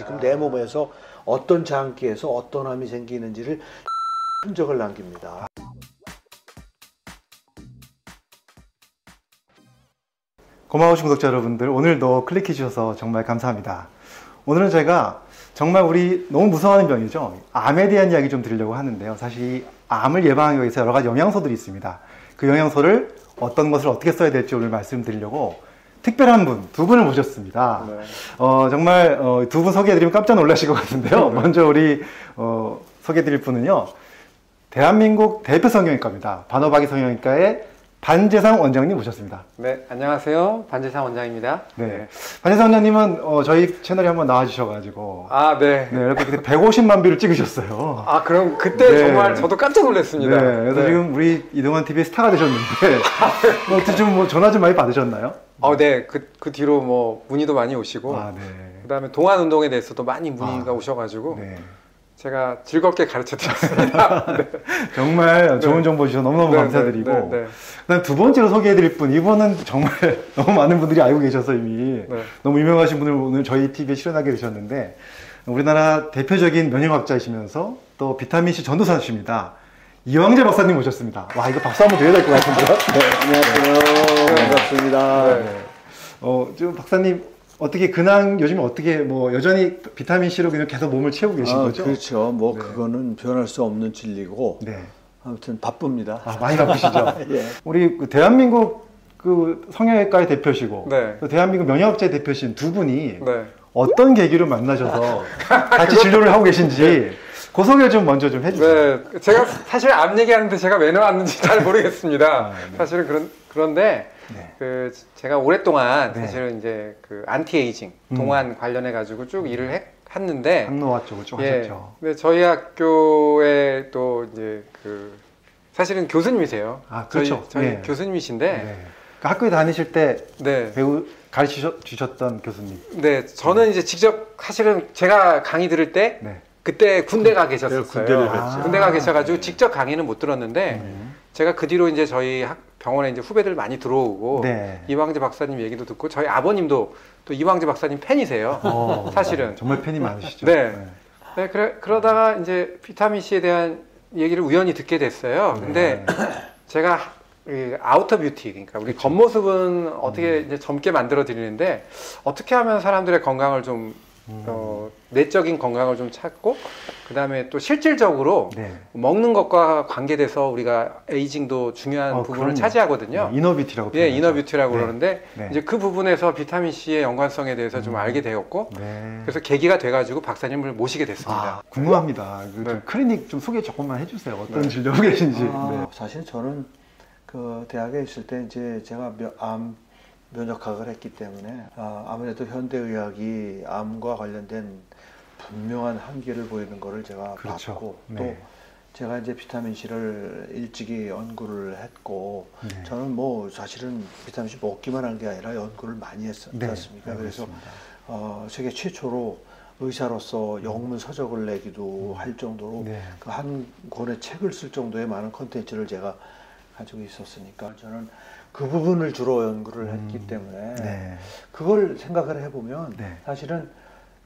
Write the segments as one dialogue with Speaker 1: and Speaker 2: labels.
Speaker 1: 지금 내 몸에서 어떤 장기에서 어떤 암이 생기는지를 흔적을 남깁니다.
Speaker 2: 고마우신 구독자 여러분들 오늘도 클릭해 주셔서 정말 감사합니다. 오늘은 제가 정말 우리 너무 무서워하는 병이죠. 암에 대한 이야기 좀 드리려고 하는데요. 사실 이 암을 예방하기 위해서 여러 가지 영양소들이 있습니다. 그 영양소를 어떤 것을 어떻게 써야 될지 오늘 말씀드리려고 특별한 분, 두 분을 모셨습니다.
Speaker 3: 네.
Speaker 2: 어, 정말 어, 두분 소개해드리면 깜짝 놀라실 것 같은데요. 먼저 우리 어, 소개해드릴 분은요. 대한민국 대표 성형외과입니다. 바노바기 성형외과의 반재상 원장님 모셨습니다.
Speaker 3: 네, 안녕하세요. 반재상 원장입니다.
Speaker 2: 네. 반재상 원장님은 어, 저희 채널에 한번 나와주셔가지고
Speaker 3: 아, 네.
Speaker 2: 네, 이렇게 그때 150만 뷰를 찍으셨어요.
Speaker 3: 아, 그럼 그때
Speaker 2: 네.
Speaker 3: 정말 저도 깜짝 놀랐습니다.
Speaker 2: 네, 그래서 지금 우리 이동환 TV의 스타가 되셨는데 뭐 어떻게 좀 뭐 전화 좀 많이 받으셨나요?
Speaker 3: 어, 네. 그, 그 뒤로 뭐 문의도 많이 오시고
Speaker 2: 아, 네.
Speaker 3: 그다음에 동안 운동에 대해서도 많이 문의가
Speaker 2: 아,
Speaker 3: 오셔가지고
Speaker 2: 네.
Speaker 3: 제가 즐겁게 가르쳐 드렸습니다. 네.
Speaker 2: 정말 좋은 정보 주셔서 너무너무
Speaker 3: 네,
Speaker 2: 감사드리고
Speaker 3: 네, 네,
Speaker 2: 그다음 두 번째로 소개해드릴 분 이분은 정말 너무 많은 분들이 알고 계셔서 이미
Speaker 3: 네.
Speaker 2: 너무 유명하신 분을 오늘 저희 TV에 출연하게 되셨는데 우리나라 대표적인 면역학자이시면서 또 비타민C 전도사십니다. 이왕재 박사님 모셨습니다. 와 이거 박수 한번 드려야 될 것 같은데요. 네.
Speaker 1: 안녕하세요. 반갑습니다.
Speaker 3: 네.
Speaker 2: 어, 지금 박사님 어떻게 근황 요즘에 어떻게 뭐 여전히 비타민 C로 그냥 계속 몸을 채우고 계신
Speaker 1: 아,
Speaker 2: 거죠?
Speaker 1: 그렇죠. 뭐
Speaker 2: 네.
Speaker 1: 그거는 변할 수 없는 진리고
Speaker 2: 네.
Speaker 1: 아무튼 바쁩니다.
Speaker 2: 아, 많이 바쁘시죠?
Speaker 1: 예.
Speaker 2: 우리 그 대한민국 그 성형외과의 대표시고
Speaker 3: 네.
Speaker 2: 또 대한민국 면역업체 대표신 두 분이
Speaker 3: 네.
Speaker 2: 어떤 계기로 만나셔서 같이 진료를 하고 계신지 그 소개 좀 먼저 좀 해주세요.
Speaker 3: 네. 제가 사실 암 얘기하는데 제가 왜 나왔는지 잘 모르겠습니다.
Speaker 2: 아, 네.
Speaker 3: 사실은 그런, 그런데
Speaker 2: 네.
Speaker 3: 그 제가 오랫동안
Speaker 2: 네.
Speaker 3: 사실은 이제 그 안티에이징,
Speaker 2: 음.
Speaker 3: 동안 관련해 가지고 쭉 일을 해, 했는데
Speaker 2: 항노화 쪽을 좀
Speaker 3: 예.
Speaker 2: 하셨죠.
Speaker 3: 근데 저희 학교에 또 이제 그 사실은 교수님이세요.
Speaker 2: 아, 그렇죠.
Speaker 3: 저희, 저희
Speaker 2: 예.
Speaker 3: 교수님이신데
Speaker 2: 네. 그 학교에 다니실 때
Speaker 3: 네.
Speaker 2: 배우 가르쳐 주셨던 교수님.
Speaker 3: 네, 저는 이제 직접 사실은 제가 강의 들을 때
Speaker 2: 네.
Speaker 3: 그때 군대 가 계셨었어요.
Speaker 1: 군대를
Speaker 2: 뵀죠.
Speaker 3: 군대 가 계셔가지고 직접 강의는 못 들었는데
Speaker 2: 음.
Speaker 3: 제가 그 뒤로 이제 저희 학, 병원에 이제 후배들 많이 들어오고
Speaker 2: 네.
Speaker 3: 이왕재 박사님 얘기도 듣고 저희 아버님도 또 이왕재 박사님 팬이세요.
Speaker 2: 어,
Speaker 3: 사실은.
Speaker 2: 정말 팬이 많으시죠.
Speaker 3: 네. 네, 그래, 그러다가 이제 비타민 C에 대한 얘기를 우연히 듣게 됐어요. 근데
Speaker 2: 네.
Speaker 3: 제가 이 outer beauty, 그러니까 우리 겉모습은 어떻게 이제 젊게 만들어 드리는데 어떻게 하면 사람들의 건강을 좀
Speaker 2: 음.
Speaker 3: 어, 내적인 건강을 좀 찾고 그 다음에 또 실질적으로
Speaker 2: 네.
Speaker 3: 먹는 것과 관계돼서 우리가 aging도 중요한
Speaker 2: 어,
Speaker 3: 부분을
Speaker 2: 그럼요.
Speaker 3: 차지하거든요.
Speaker 2: 네, inner beauty라고
Speaker 3: 예,
Speaker 2: 표현하죠.
Speaker 3: inner beauty라고
Speaker 2: 네.
Speaker 3: 그러는데
Speaker 2: 네.
Speaker 3: 이제 그 부분에서 비타민 C의 연관성에 대해서 좀
Speaker 2: 음.
Speaker 3: 알게 되었고
Speaker 2: 네.
Speaker 3: 그래서 계기가 돼가지고 박사님을 모시게 됐습니다.
Speaker 2: 아, 궁금합니다. 그좀
Speaker 3: 네.
Speaker 2: 클리닉 좀 소개 조금만 해주세요. 어떤
Speaker 3: 네.
Speaker 2: 진료 하고 계신지.
Speaker 1: 아,
Speaker 2: 네.
Speaker 1: 사실 저는 그 대학에 있을 때 이제 제가 며- 암 면역학을 했기 때문에 아, 아무래도 현대의학이 암과 관련된 분명한 한계를 보이는 거를 제가
Speaker 2: 그렇죠.
Speaker 1: 봤고
Speaker 2: 네.
Speaker 1: 또 제가 이제 비타민 C를 일찍이 연구를 했고
Speaker 2: 네.
Speaker 1: 저는 뭐 사실은 비타민 C 먹기만 한 게 아니라 연구를 많이 했지
Speaker 2: 네,
Speaker 1: 않습니까?
Speaker 2: 알고
Speaker 1: 그래서. 어, 세계 최초로 의사로서 영문 서적을 내기도 할 정도로
Speaker 2: 네.
Speaker 1: 그한 권의 책을 쓸 정도의 많은 컨텐츠를 제가 가지고 있었으니까 저는 그 부분을 주로 연구를 했기
Speaker 2: 음,
Speaker 1: 때문에
Speaker 2: 네.
Speaker 1: 그걸 생각을 해보면
Speaker 2: 네.
Speaker 1: 사실은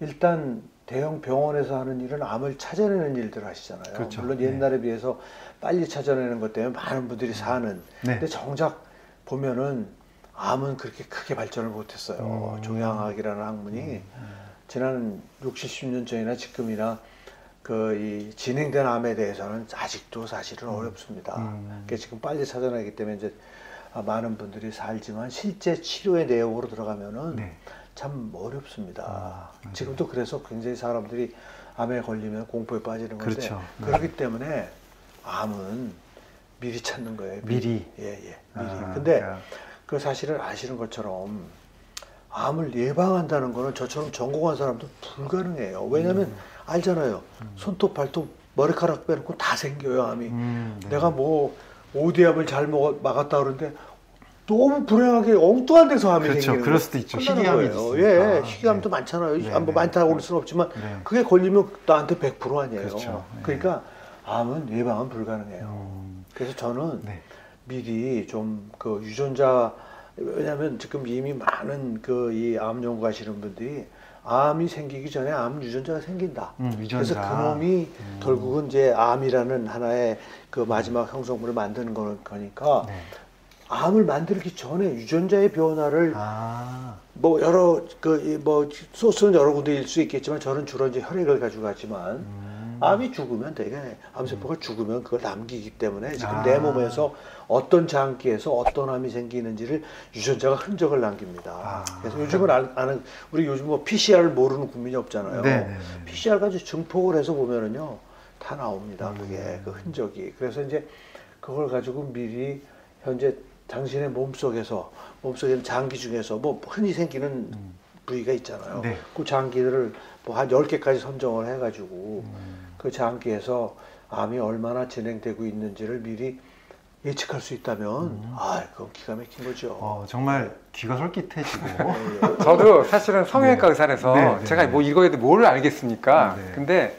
Speaker 1: 일단 대형 병원에서 하는 일은 암을 찾아내는 일들 하시잖아요.
Speaker 2: 그렇죠.
Speaker 1: 물론
Speaker 2: 네.
Speaker 1: 옛날에 비해서 빨리 찾아내는 것 때문에 많은 분들이 사는.
Speaker 2: 네.
Speaker 1: 근데 정작 보면은 암은 그렇게 크게 발전을 못했어요.
Speaker 2: 음.
Speaker 1: 종양학이라는 학문이 지난 60, 10년 전이나 지금이나 그 이 진행된 암에 대해서는 아직도 사실은 어렵습니다.
Speaker 2: 음.
Speaker 1: 그러니까 지금 빨리 찾아내기 때문에 이제 아, 많은 분들이 살지만 실제 치료의 내용으로 들어가면은
Speaker 2: 네.
Speaker 1: 참 어렵습니다.
Speaker 2: 아.
Speaker 1: 지금도 그래서 굉장히 사람들이 암에 걸리면 공포에 빠지는 건데
Speaker 2: 그렇죠. 네.
Speaker 1: 그렇기 때문에 암은 미리 찾는 거예요.
Speaker 2: 미리.
Speaker 1: 예, 예. 미리.
Speaker 2: 아,
Speaker 1: 근데
Speaker 2: 그러니까
Speaker 1: 그 사실을 아시는 것처럼 암을 예방한다는 거는 저처럼 전공한 사람도 불가능해요. 왜냐하면
Speaker 2: 음.
Speaker 1: 알잖아요. 손톱, 발톱, 머리카락 빼놓고 다 생겨요, 암이.
Speaker 2: 음, 네.
Speaker 1: 내가 뭐 오디압을 잘 먹어, 막았다 그러는데 너무 불행하게 엉뚱한 데서 암이
Speaker 2: 그렇죠.
Speaker 1: 생기는
Speaker 2: 그럴
Speaker 1: 거-
Speaker 2: 수도 있죠. 희귀암이. 있으니까.
Speaker 1: 예, 희귀암도
Speaker 2: 네.
Speaker 1: 많잖아요.
Speaker 2: 네, 네.
Speaker 1: 많다고 할 수는 없지만
Speaker 2: 네.
Speaker 1: 그게 걸리면 나한테 100% 아니에요.
Speaker 2: 그렇죠. 네.
Speaker 1: 그러니까 암은 예방은 불가능해요.
Speaker 2: 음,
Speaker 1: 그래서 저는
Speaker 2: 네.
Speaker 1: 미리 좀 그 유전자 왜냐하면 지금 이미 많은 그 이 암 연구하시는 분들이 암이 생기기 전에 암 유전자가 생긴다.
Speaker 2: 음, 유전자.
Speaker 1: 그래서 그놈이
Speaker 2: 음.
Speaker 1: 결국은 이제 암이라는 하나의 그 마지막 형성물을 만드는 거- 거니까
Speaker 2: 네.
Speaker 1: 암을 만들기 전에 유전자의 변화를
Speaker 2: 아,
Speaker 1: 뭐 여러 그 뭐 소스는 여러 군데일 수 있겠지만 저는 주로 이제 혈액을 가지고 가지만
Speaker 2: 음.
Speaker 1: 암이 죽으면 되게 암세포가 죽으면 그걸 남기기 때문에 지금
Speaker 2: 아.
Speaker 1: 내 몸에서 어떤 장기에서 어떤 암이 생기는지를 유전자가 흔적을 남깁니다.
Speaker 2: 아.
Speaker 1: 그래서 요즘은 아- 아는 우리 요즘 뭐 PCR을 모르는 국민이 없잖아요.
Speaker 2: 네, 네, 네.
Speaker 1: PCR 가지고 증폭을 해서 보면은요 다 나옵니다.
Speaker 2: 음.
Speaker 1: 그게 그 흔적이. 그래서 이제 그걸 가지고 미리 현재 당신의 몸 속에서 몸 속에 있는 장기 중에서 뭐 흔히 생기는
Speaker 2: 음.
Speaker 1: 부위가 있잖아요.
Speaker 2: 네.
Speaker 1: 그 장기들을 뭐한 10개까지 선정을 해 가지고
Speaker 2: 음.
Speaker 1: 그 장기에서 암이 얼마나 진행되고 있는지를 미리 예측할 수 있다면 아, 그건 기가 막힌 거죠.
Speaker 2: 음. 어, 정말 귀가 솔깃해지고.
Speaker 1: 예,
Speaker 3: 저도 사실은 성형외과
Speaker 2: 네.
Speaker 3: 의사라서
Speaker 2: 네, 네,
Speaker 3: 제가
Speaker 2: 네.
Speaker 3: 뭐 이거에 대해 뭘 알겠습니까?
Speaker 2: 네.
Speaker 3: 근데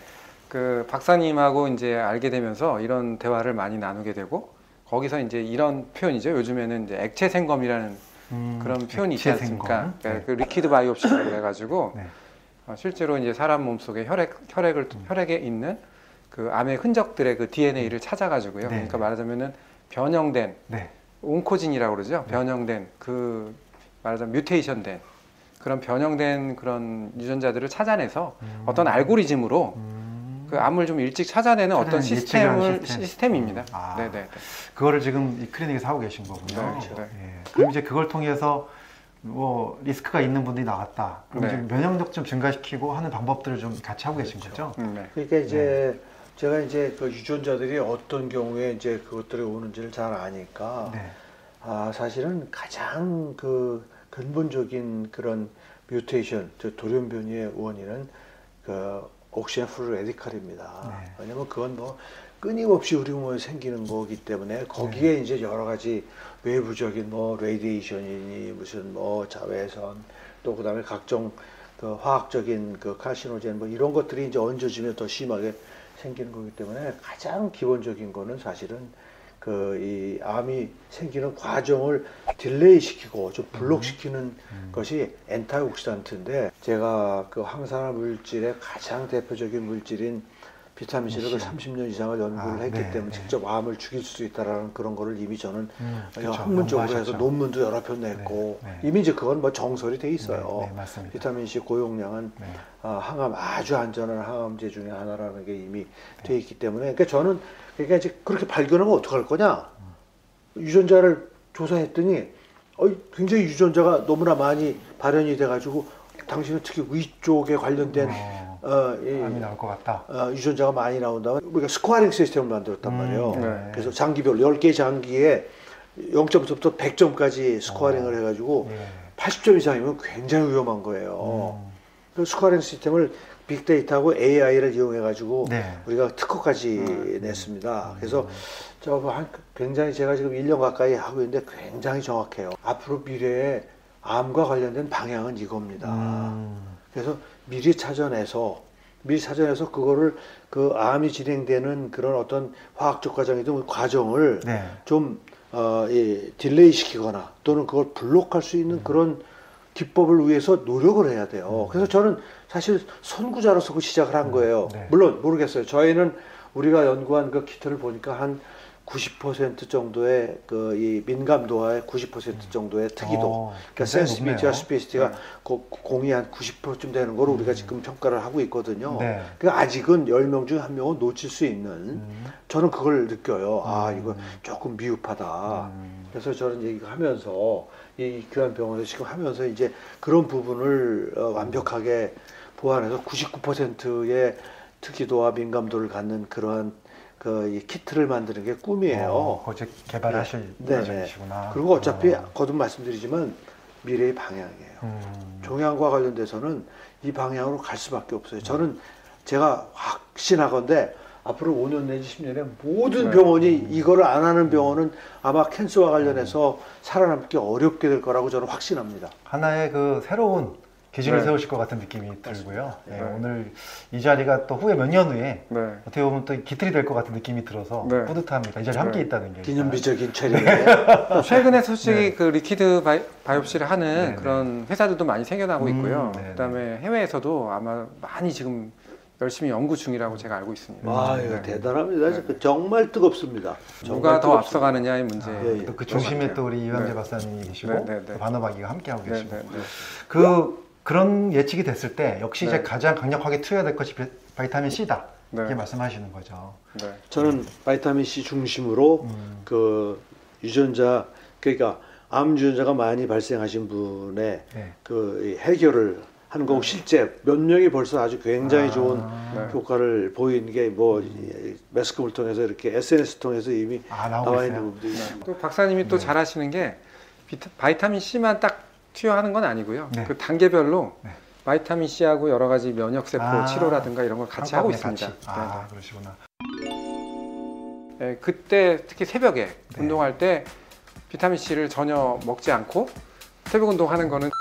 Speaker 3: 그 박사님하고 이제 알게 되면서 이런 대화를 많이 나누게 되고 거기서 이제 이런 표현이죠. 요즘에는 이제 액체 생검이라는
Speaker 2: 음,
Speaker 3: 그런 표현이 있지 않습니까?
Speaker 2: 생검.
Speaker 3: 그, liquid biopsy라고 해가지고
Speaker 2: 네.
Speaker 3: 어, 실제로 이제 사람 몸 속에 혈액 혈액을
Speaker 2: 음.
Speaker 3: 혈액에 있는 그 암의 흔적들의 그 DNA를 찾아가지고요.
Speaker 2: 네.
Speaker 3: 그러니까 말하자면은 변형된
Speaker 2: 네.
Speaker 3: 온코진이라고 그러죠. 변형된 그 말하자면 뮤테이션된 그런 변형된 그런 유전자들을 찾아내서
Speaker 2: 음.
Speaker 3: 어떤 알고리즘으로
Speaker 2: 음.
Speaker 3: 그 암을 좀 일찍 찾아내는 어떤 시스템을
Speaker 2: 시스템.
Speaker 3: 시스템 입니다.
Speaker 2: 아.
Speaker 3: 네네.
Speaker 2: 그거를 지금 이 클리닉에서 하고 계신 거군요.
Speaker 3: 네, 그렇죠.
Speaker 2: 예. 그럼 이제 그걸 통해서 뭐 리스크가 있는 분들이 나왔다. 그럼
Speaker 3: 네.
Speaker 2: 이제 면역력 좀 증가시키고 하는 방법들을 좀 같이 하고 계신 거죠?
Speaker 3: 음, 네.
Speaker 1: 그러니까 이제 제가 이제 그 유전자들이 어떤 경우에 이제 그것들이 오는지를 잘 아니까
Speaker 2: 네.
Speaker 1: 아 사실은 가장 그 근본적인 그런 mutation, 저 돌연 변이의 원인은 그 옥시젠 프루 레디칼입니다.
Speaker 2: 네.
Speaker 1: 왜냐면 그건 뭐 끊임없이 우리 몸에 생기는 거기 때문에 거기에 이제 여러 가지 외부적인 뭐 radiation이니 무슨 뭐 자외선 또 그다음에 각종 그 화학적인 그 carcinogen 뭐 이런 것들이 이제 얹어지면 더 심하게 생기는 거기 때문에 가장 기본적인 거는 사실은 그 이 암이 생기는 과정을 delay 시키고 좀 block시키는 것이 antioxidant인데 제가 그 항산화 물질의 가장 대표적인 물질인 비타민 C를 그 30년 이상을 연구를
Speaker 2: 아,
Speaker 1: 했기
Speaker 2: 네,
Speaker 1: 때문에
Speaker 2: 네.
Speaker 1: 직접 암을 죽일 수도 있다라는 그런 거를 이미 저는
Speaker 2: 음.
Speaker 1: 학문적으로 해서. 논문도 여러 편 냈고
Speaker 2: 네, 네.
Speaker 1: 이미 이제 그건 뭐 정설이 돼 있어요.
Speaker 2: 네, 네.
Speaker 1: 비타민 C 고용량은
Speaker 2: 네.
Speaker 1: 아, 항암 아주 안전한 항암제 중에 하나라는 게 이미 돼 있기 때문에 그러니까 저는 그러니까 이제 그렇게 발견하면 어떡할 거냐 유전자를 조사했더니 어, 굉장히 유전자가 너무나 많이 발현이 돼가지고 당신은 특히 위쪽에 관련된
Speaker 2: 어,
Speaker 1: 어, 이,
Speaker 2: 암이 나올 것 같다.
Speaker 1: 어, 유전자가 많이 나온다면 우리가 scoring 시스템을 만들었단
Speaker 2: 음,
Speaker 1: 말이에요.
Speaker 3: 네.
Speaker 1: 그래서 장기별로 10개 장기에 0점부터 100점까지 scoring을 해가지고
Speaker 2: 예.
Speaker 1: 80점 이상이면 굉장히 위험한 거예요.
Speaker 2: 음,
Speaker 1: 그 scoring 시스템을 빅데이터하고 AI를 이용해 가지고
Speaker 2: 네. 음.
Speaker 1: 우리가 특허까지 냈습니다. 그래서 저한 굉장히 제가 지금 1년 가까이 하고 있는데 굉장히 정확해요. 앞으로 미래에 암과 관련된 방향은 이겁니다.
Speaker 2: 음,
Speaker 1: 그래서 미리 찾아내서 미리 찾아내서 그거를 그 암이 진행되는 그런 어떤 화학적 과정이든 그 과정을
Speaker 2: 네.
Speaker 1: 좀 어, 이 delay 시키거나 또는 그걸 block할 수 있는 그런 기법을 위해서 노력을 해야 돼요. 그래서 저는 사실 선구자로서 그 시작을 한 거예요.
Speaker 2: 네.
Speaker 1: 물론 모르겠어요. 저희는 우리가 연구한 그 키트를 보니까 한 90% 정도의 그 이 민감도와의 90% 정도의 특이도,
Speaker 2: 어,
Speaker 1: 그러니까 sensitivity와
Speaker 2: 높네요.
Speaker 1: specificity가 그 공이 한 90%쯤 되는 걸 우리가 지금 평가를 하고 있거든요.
Speaker 2: 네.
Speaker 1: 그 아직은 10명 중에 한 명은 놓칠 수 있는
Speaker 2: 음,
Speaker 1: 저는 그걸 느껴요. 아,
Speaker 2: 음.
Speaker 1: 이거 조금 미흡하다.
Speaker 2: 음.
Speaker 1: 그래서 저는 이제 이거 하면서 이 교환병원에서 지금 하면서 이제 그런 부분을 어, 완벽하게 보완해서 99%의 특이도와 민감도를 갖는 그러한 그이 키트를 만드는 게 꿈이에요.
Speaker 2: 어, 이제 개발하실
Speaker 1: 네, 네.
Speaker 2: 예정이시구나.
Speaker 1: 그리고 어차피
Speaker 2: 어.
Speaker 1: 거듭 말씀드리지만 미래의 방향이에요.
Speaker 2: 음,
Speaker 1: 종양과 관련돼서는 이 방향으로 갈 수밖에 없어요. 저는 제가 확신하건데 앞으로 5년 내지 10년에 모든
Speaker 3: 네.
Speaker 1: 병원이 이거를 안 하는 병원은 아마 cancer와 관련해서 살아남기 어렵게 될 거라고 저는 확신합니다.
Speaker 2: 하나의 그 새로운 기준을
Speaker 3: 네.
Speaker 2: 세우실 것 같은 느낌이 들고요. 네,
Speaker 3: 네.
Speaker 2: 오늘 이 자리가 또 후에 몇 년 후에
Speaker 3: 네.
Speaker 2: 어떻게 보면 또 기틀이 될 것 같은 느낌이 들어서
Speaker 3: 네.
Speaker 2: 뿌듯합니다. 이 자리에 함께
Speaker 3: 네.
Speaker 2: 있다는 게.
Speaker 1: 기념비적인 촬영이에요.
Speaker 3: 최근에 솔직히
Speaker 2: 네.
Speaker 3: 그 liquid bi, biopsy를 하는
Speaker 2: 네, 네.
Speaker 3: 그런 회사들도 많이 생겨나고
Speaker 2: 음,
Speaker 3: 있고요.
Speaker 2: 네, 네.
Speaker 3: 그다음에 해외에서도 아마 많이 지금 열심히 연구 중이라고 제가 알고 있습니다.
Speaker 1: 와, 이거
Speaker 3: 네.
Speaker 1: 대단합니다. 정말 뜨겁습니다.
Speaker 3: 누가
Speaker 1: 정말
Speaker 3: 더
Speaker 1: 뜨겁습니다.
Speaker 3: 앞서가느냐의 문제.
Speaker 2: 아,
Speaker 1: 예, 예.
Speaker 2: 또 그 중심에 또 우리 이왕재
Speaker 3: 네.
Speaker 2: 박사님이 계시고
Speaker 3: 네, 네, 네.
Speaker 2: 또 바노바기가 함께하고
Speaker 3: 네,
Speaker 2: 계시고
Speaker 3: 네, 네.
Speaker 2: 그 그런 예측이 됐을 때 역시 이제
Speaker 3: 네.
Speaker 2: 가장 강력하게 투여해야 될 것이 비- vitamin C다
Speaker 3: 네.
Speaker 2: 이렇게 말씀하시는 거죠.
Speaker 3: 네.
Speaker 1: 저는 vitamin C 중심으로
Speaker 2: 음.
Speaker 1: 그 유전자 그러니까 암 유전자가 많이 발생하신 분의
Speaker 2: 네.
Speaker 1: 그 이 해결을 하는 거고 실제 몇 명이 벌써 아주 굉장히
Speaker 2: 아,
Speaker 1: 좋은
Speaker 3: 네.
Speaker 1: 효과를 보이는 게뭐 매스컴을 통해서 이렇게 SNS 통해서 이미
Speaker 2: 아
Speaker 1: 나와
Speaker 2: 있어요.
Speaker 1: 있는 부분들이 있습니다.
Speaker 3: 또 박사님이 또
Speaker 2: 네.
Speaker 3: 잘하시는 게 비타, 바이타민 C만 딱 투여하는 건 아니고요.
Speaker 2: 네.
Speaker 3: 그 단계별로
Speaker 2: 네.
Speaker 3: 바이타민 C하고 여러 가지 면역 세포
Speaker 2: 아,
Speaker 3: 치료라든가 이런 걸 같이 하고 있습니다.
Speaker 2: 같이. 아 그러시구나.
Speaker 3: 네, 네. 그때 특히 새벽에
Speaker 2: 네.
Speaker 3: 운동할 때 비타민 C를 전혀 먹지 않고 새벽 운동하는 거는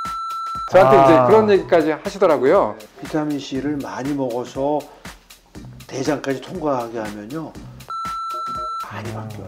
Speaker 3: 저한테
Speaker 2: 아.
Speaker 3: 이제 그런 얘기까지 하시더라고요.
Speaker 1: 비타민 C를 많이 먹어서 대장까지 통과하게 하면요 많이 바뀌어요.